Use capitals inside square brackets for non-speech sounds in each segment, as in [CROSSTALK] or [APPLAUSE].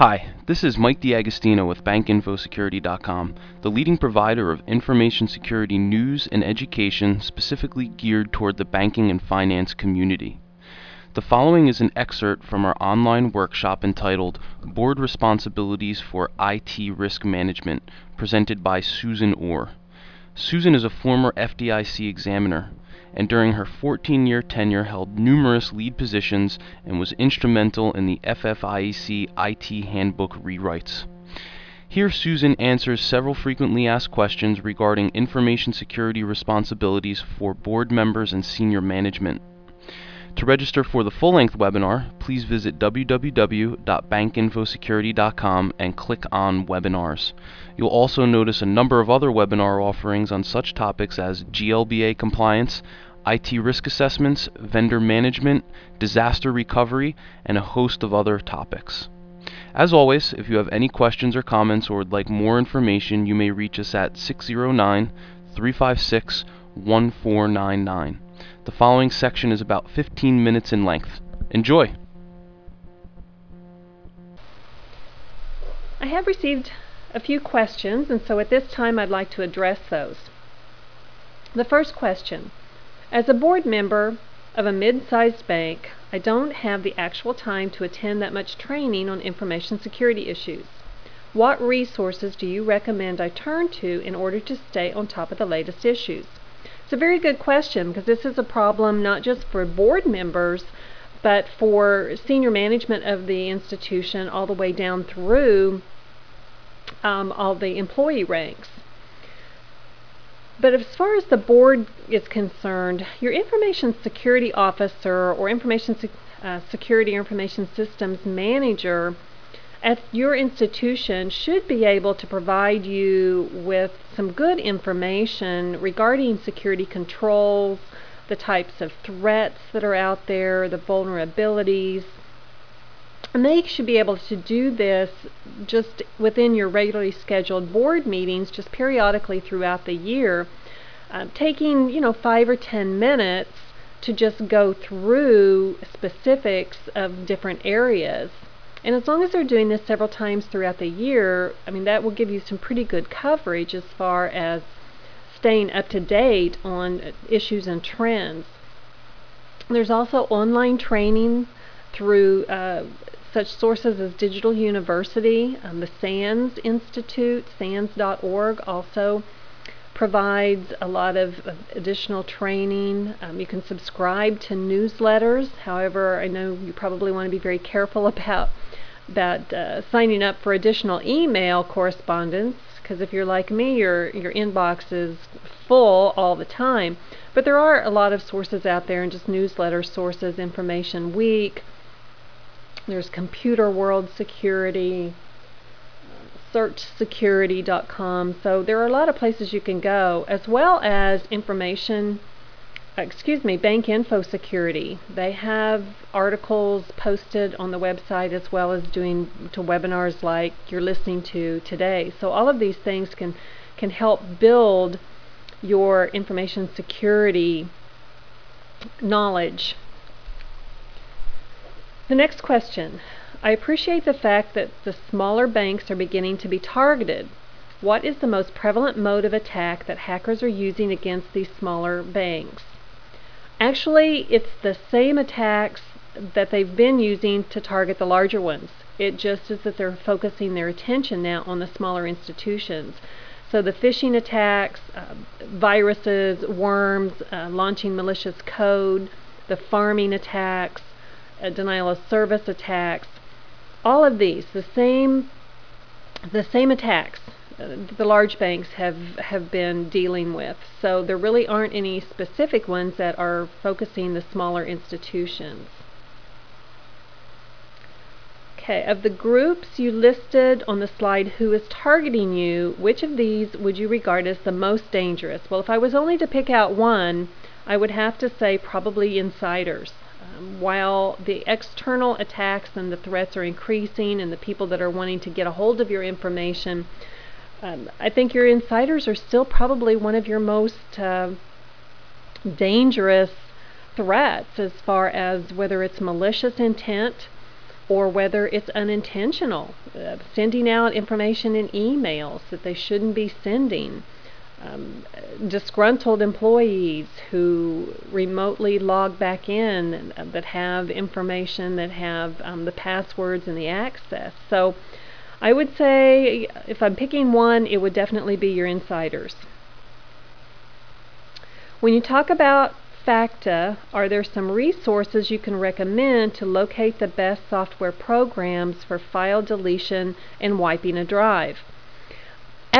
Hi, this is Mike DiAgostino with BankInfoSecurity.com, the leading provider of information security news and education specifically geared toward the banking and finance community. The following is an excerpt from our online workshop entitled Board Responsibilities for IT Risk Management, presented by Susan Orr. Susan is a former FDIC examiner and during her 14 year tenure held numerous lead positions and was instrumental in the FFIEC IT handbook rewrites. Here, Susan answers several frequently asked questions regarding information security responsibilities for board members and senior management. To register for the full length webinar, please visit www.bankinfosecurity.com and click on Webinars. You'll also notice a number of other webinar offerings on such topics as GLBA compliance, IT risk assessments, vendor management, disaster recovery, and a host of other topics. As always, if you have any questions or comments or would like more information, you may reach us at 609 356 1499. The following section is about 15 minutes in length. Enjoy! I have received a few questions, and so at this time I'd like to address those. The first question As a board member of a mid sized bank, I don't have the actual time to attend that much training on information security issues. What resources do you recommend I turn to in order to stay on top of the latest issues? It's a very good question because this is a problem not just for board members, but for senior management of the institution all the way down through um, all the employee ranks. But as far as the board is concerned, your information security officer or information uh, security information systems manager at your institution should be able to provide you with some good information regarding security controls, the types of threats that are out there, the vulnerabilities. And they should be able to do this just within your regularly scheduled board meetings, just periodically throughout the year, uh, taking, you know, five or ten minutes to just go through specifics of different areas. And as long as they're doing this several times throughout the year, I mean, that will give you some pretty good coverage as far as staying up to date on issues and trends. There's also online training through uh, such sources as Digital University, um, the SANS Institute, SANS.org also provides a lot of, of additional training. Um, you can subscribe to newsletters. However, I know you probably want to be very careful [LAUGHS] about about uh, signing up for additional email correspondence because if you're like me, your your inbox is full all the time. But there are a lot of sources out there, and just newsletter sources, InformationWeek. There's Computerworld Security, searchsecurity.com. So there are a lot of places you can go, as well as information excuse me, Bank Info Security. They have articles posted on the website as well as doing to webinars like you're listening to today. So all of these things can can help build your information security knowledge. The next question. I appreciate the fact that the smaller banks are beginning to be targeted. What is the most prevalent mode of attack that hackers are using against these smaller banks? Actually, it's the same attacks that they've been using to target the larger ones. It just is that they're focusing their attention now on the smaller institutions. So the phishing attacks, uh, viruses, worms, uh, launching malicious code, the pharming attacks, denial of service attacks, all of these, the same, the same attacks uh, the large banks have have been dealing with. So there really aren't any specific ones that are focusing the smaller institutions. Okay, of the groups you listed on the slide who is targeting you, which of these would you regard as the most dangerous? Well, if I was only to pick out one, I would have to say probably insiders. While the external attacks and the threats are increasing and the people that are wanting to get a hold of your information, um, I think your insiders are still probably one of your most uh, dangerous threats as far as whether it's malicious intent or whether it's unintentional, uh, sending out information in emails that they shouldn't be sending. Um, disgruntled employees who remotely log back in that have information that have um, the passwords and the access. So I would say if I'm picking one, it would definitely be your insiders. When you talk about FACTA, are there some resources you can recommend to locate the best software programs for file deletion and wiping a drive?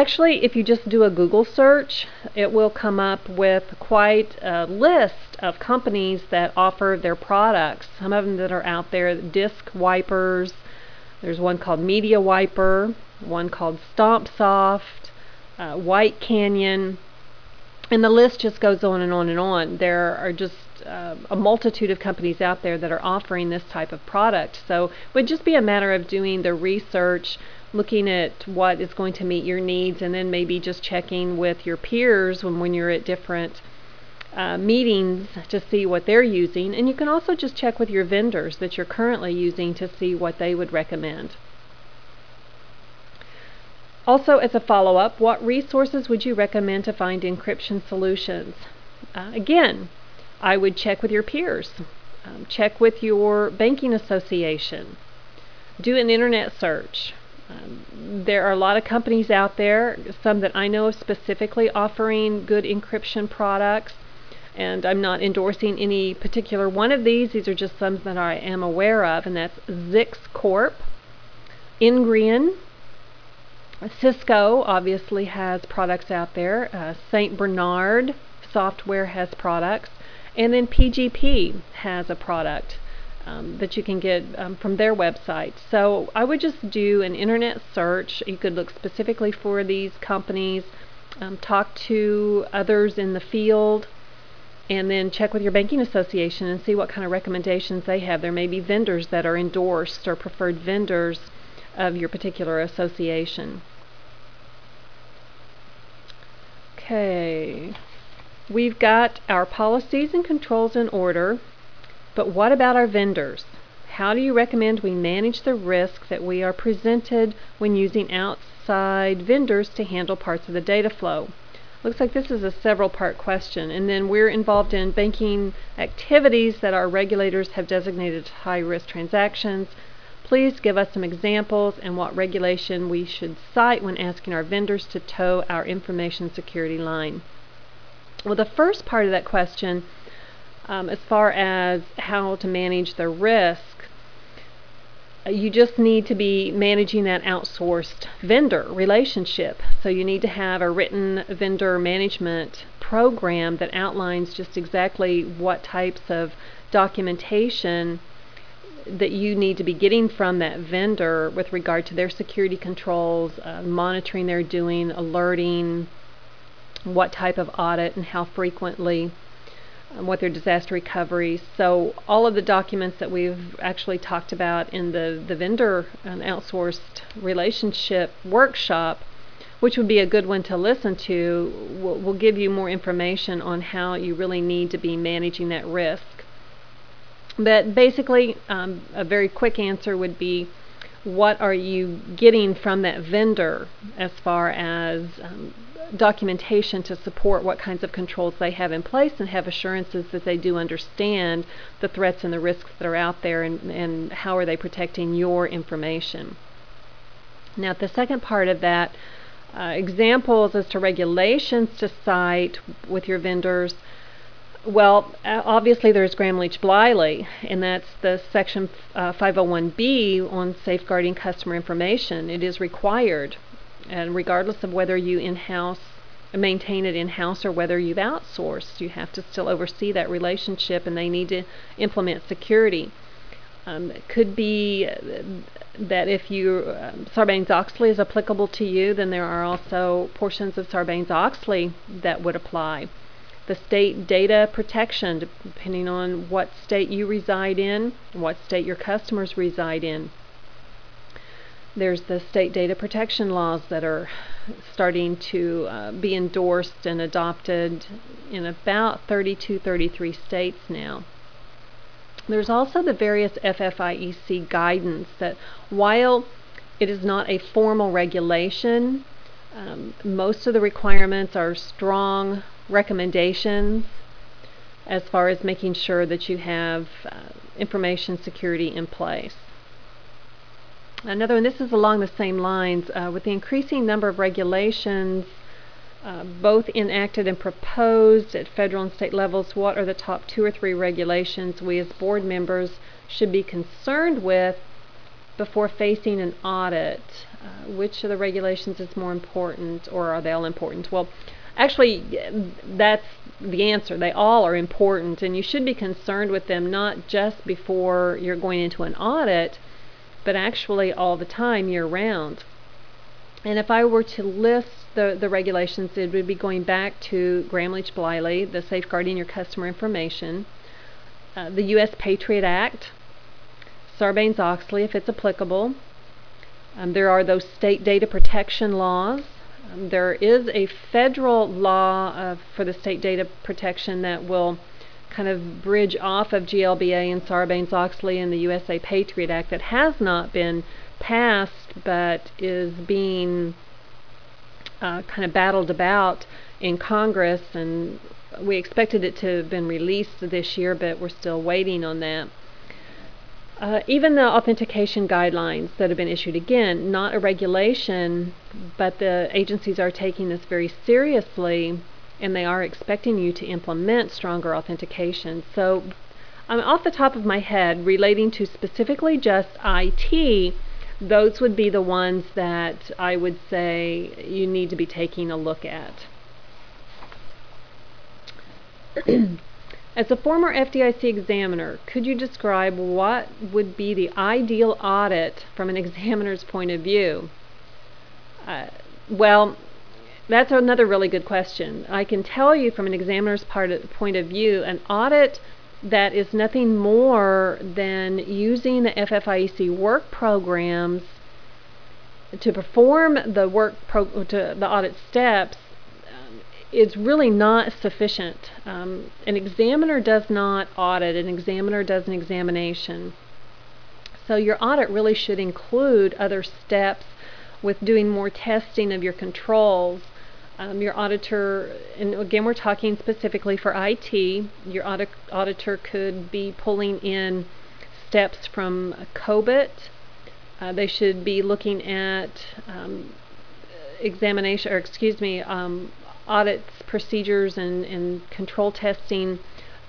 Actually, if you just do a Google search, it will come up with quite a list of companies that offer their products. Some of them that are out there, disk wipers, there's one called Media Wiper, one called StompSoft, uh, White Canyon, and the list just goes on and on and on. There are just uh, a multitude of companies out there that are offering this type of product. So it would just be a matter of doing the research, looking at what is going to meet your needs, and then maybe just checking with your peers when, when you're at different uh, meetings to see what they're using. And you can also just check with your vendors that you're currently using to see what they would recommend. Also, as a follow up, what resources would you recommend to find encryption solutions? Uh, again, I would check with your peers, um, check with your banking association, do an internet search. There are a lot of companies out there, some that I know specifically offering good encryption products, and I'm not endorsing any particular one of these. These are just some that I am aware of, and that's Zix Corp, Ingrian, Cisco obviously has products out there. Uh, St. Bernard Software has products. And then PGP has a product um, that you can get um, from their website. So I would just do an internet search. You could look specifically for these companies, um, talk to others in the field, and then check with your banking association and see what kind of recommendations they have. There may be vendors that are endorsed or preferred vendors of your particular association. Okay, we've got our policies and controls in order, but what about our vendors? How do you recommend we manage the risk that we are presented when using outside vendors to handle parts of the data flow? Looks like this is a several part question. And then we're involved in banking activities that our regulators have designated high risk transactions, Please give us some examples and what regulation we should cite when asking our vendors to toe our information security line. Well, the first part of that question, um, as far as how to manage the risk, you just need to be managing that outsourced vendor relationship. So you need to have a written vendor management program that outlines just exactly what types of documentation that you need to be getting from that vendor with regard to their security controls, uh, monitoring they're doing, alerting, what type of audit and how frequently, um, what their disaster recovery. So all of the documents that we've actually talked about in the, the vendor and outsourced relationship workshop, which would be a good one to listen to, will, will give you more information on how you really need to be managing that risk. But basically, um, a very quick answer would be what are you getting from that vendor as far as um, documentation to support what kinds of controls they have in place and have assurances that they do understand the threats and the risks that are out there and, and how are they protecting your information. Now, the second part of that, uh, examples as to regulations to cite with your vendors well, obviously there's Gramm-Leach-Bliley, and that's the section uh, 501B on safeguarding customer information. It is required, and regardless of whether you in-house maintain it in-house or whether you've outsourced, you have to still oversee that relationship, and they need to implement security. Um, it could be that if you uh, Sarbanes-Oxley is applicable to you, then there are also portions of Sarbanes-Oxley that would apply the state data protection, depending on what state you reside in, what state your customers reside in. There's the state data protection laws that are starting to uh, be endorsed and adopted in about 32, 33 states now. There's also the various FFIEC guidance that while it is not a formal regulation, um, most of the requirements are strong recommendations as far as making sure that you have uh, information security in place. Another one, this is along the same lines, uh, with the increasing number of regulations, uh, both enacted and proposed at federal and state levels, what are the top two or three regulations we as board members should be concerned with before facing an audit? Uh, which of the regulations is more important, or are they all important? Well, actually, that's the answer. They all are important, and you should be concerned with them not just before you're going into an audit but actually all the time year round. And if I were to list the, the regulations, it would be going back to Gramm-Leach Bliley, the Safeguarding Your Customer Information, uh, the U.S. Patriot Act, Sarbanes-Oxley, if it's applicable. Um, there are those state data protection laws. Um, there is a federal law uh, for the state data protection that will kind of bridge off of GLBA and Sarbanes-Oxley and the USA Patriot Act that has not been passed but is being uh, kind of battled about in Congress and we expected it to have been released this year but we're still waiting on that. Uh, even the authentication guidelines that have been issued, again, not a regulation, but the agencies are taking this very seriously and they are expecting you to implement stronger authentication. So um, off the top of my head, relating to specifically just IT, those would be the ones that I would say you need to be taking a look at. As a former FDIC examiner, could you describe what would be the ideal audit from an examiner's point of view? Uh, well, that's another really good question. I can tell you from an examiner's part of, point of view, an audit that is nothing more than using the FFIEC work programs to perform the work pro- to the audit steps um, is really not sufficient. Um, an examiner does not audit. An examiner does an examination. So your audit really should include other steps with doing more testing of your controls um, your auditor, and again, we're talking specifically for IT, your audit, auditor could be pulling in steps from COBIT. Uh, they should be looking at um, examination, or excuse me, um, audits, procedures, and, and control testing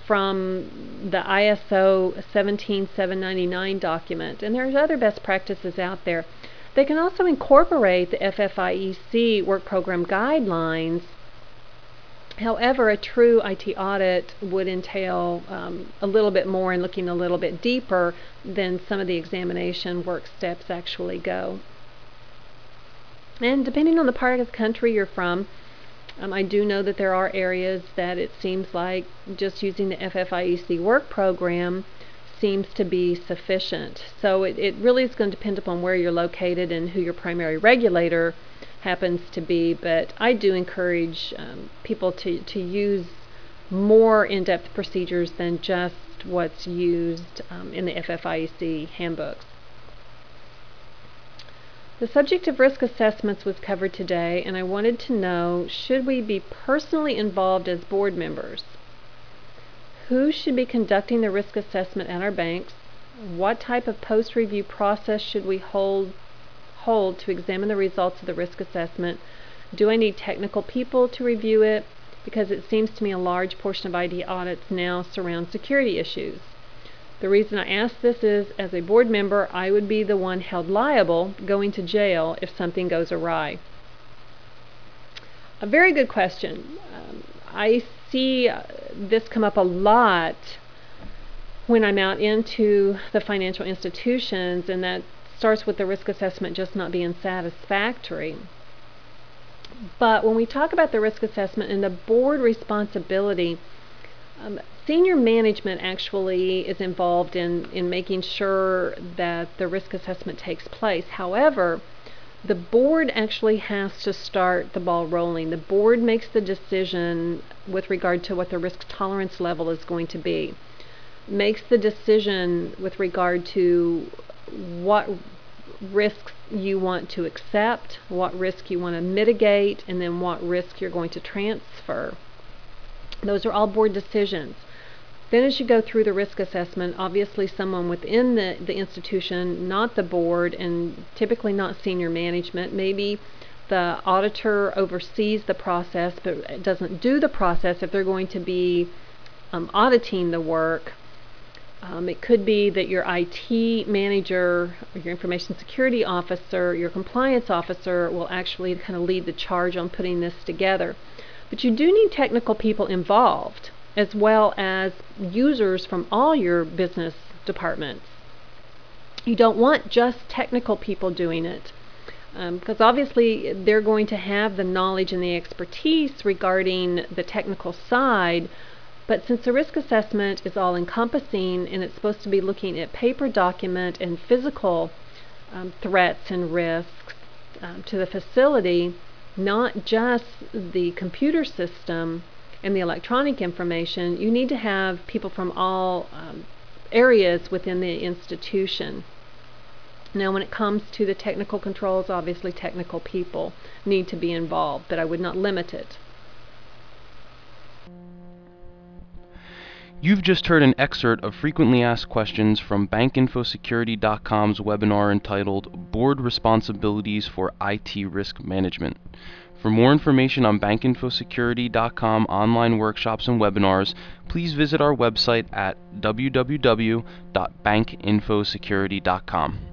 from the ISO 17799 document. And there's other best practices out there. They can also incorporate the FFIEC work program guidelines. However, a true IT audit would entail um, a little bit more and looking a little bit deeper than some of the examination work steps actually go. And depending on the part of the country you're from, um, I do know that there are areas that it seems like just using the FFIEC work program seems to be sufficient. So it, it really is going to depend upon where you're located and who your primary regulator happens to be. But I do encourage um, people to, to use more in-depth procedures than just what's used um, in the FFIEC handbooks. The subject of risk assessments was covered today, and I wanted to know should we be personally involved as board members? Who should be conducting the risk assessment at our banks, what type of post-review process should we hold, hold to examine the results of the risk assessment, do I need technical people to review it, because it seems to me a large portion of IT audits now surround security issues. The reason I ask this is, as a board member, I would be the one held liable, going to jail if something goes awry. A very good question. Um, I see uh, this come up a lot when I'm out into the financial institutions, and that starts with the risk assessment just not being satisfactory. But when we talk about the risk assessment and the board responsibility, um, senior management actually is involved in, in making sure that the risk assessment takes place. However, the board actually has to start the ball rolling. The board makes the decision with regard to what the risk tolerance level is going to be. makes the decision with regard to what risks you want to accept, what risk you want to mitigate, and then what risk you're going to transfer. Those are all board decisions. Then, as you go through the risk assessment, obviously, someone within the, the institution, not the board, and typically not senior management, maybe the auditor oversees the process but doesn't do the process if they're going to be um, auditing the work. Um, it could be that your IT manager, your information security officer, your compliance officer will actually kind of lead the charge on putting this together. But you do need technical people involved as well as users from all your business departments. You don't want just technical people doing it because um, obviously they're going to have the knowledge and the expertise regarding the technical side. But since the risk assessment is all encompassing and it's supposed to be looking at paper document and physical um, threats and risks um, to the facility, not just the computer system and the electronic information, you need to have people from all um, areas within the institution. Now, when it comes to the technical controls, obviously technical people need to be involved, but I would not limit it. You've just heard an excerpt of frequently asked questions from bankinfosecurity.com's webinar entitled Board Responsibilities for IT Risk Management. For more information on bankinfosecurity.com online workshops and webinars, please visit our website at www.bankinfosecurity.com.